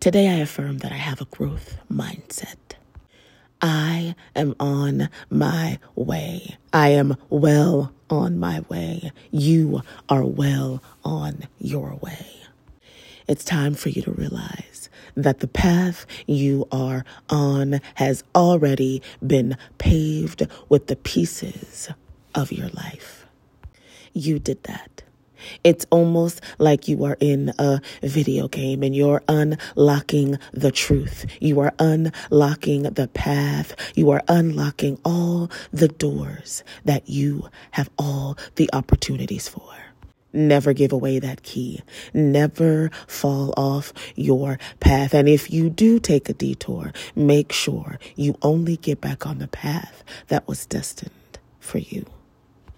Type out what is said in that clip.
Today I affirm that I have a growth mindset. I am on my way. I am well on my way. You are well on your way. It's time for you to realize that the path you are on has already been paved with the pieces of your life. You did that. It's almost like you are in a video game and you're unlocking the truth. You are unlocking the path. You are unlocking all the doors that you have all the opportunities for. Never give away that key. Never fall off your path. And if you do take a detour, make sure you only get back on the path that was destined for you.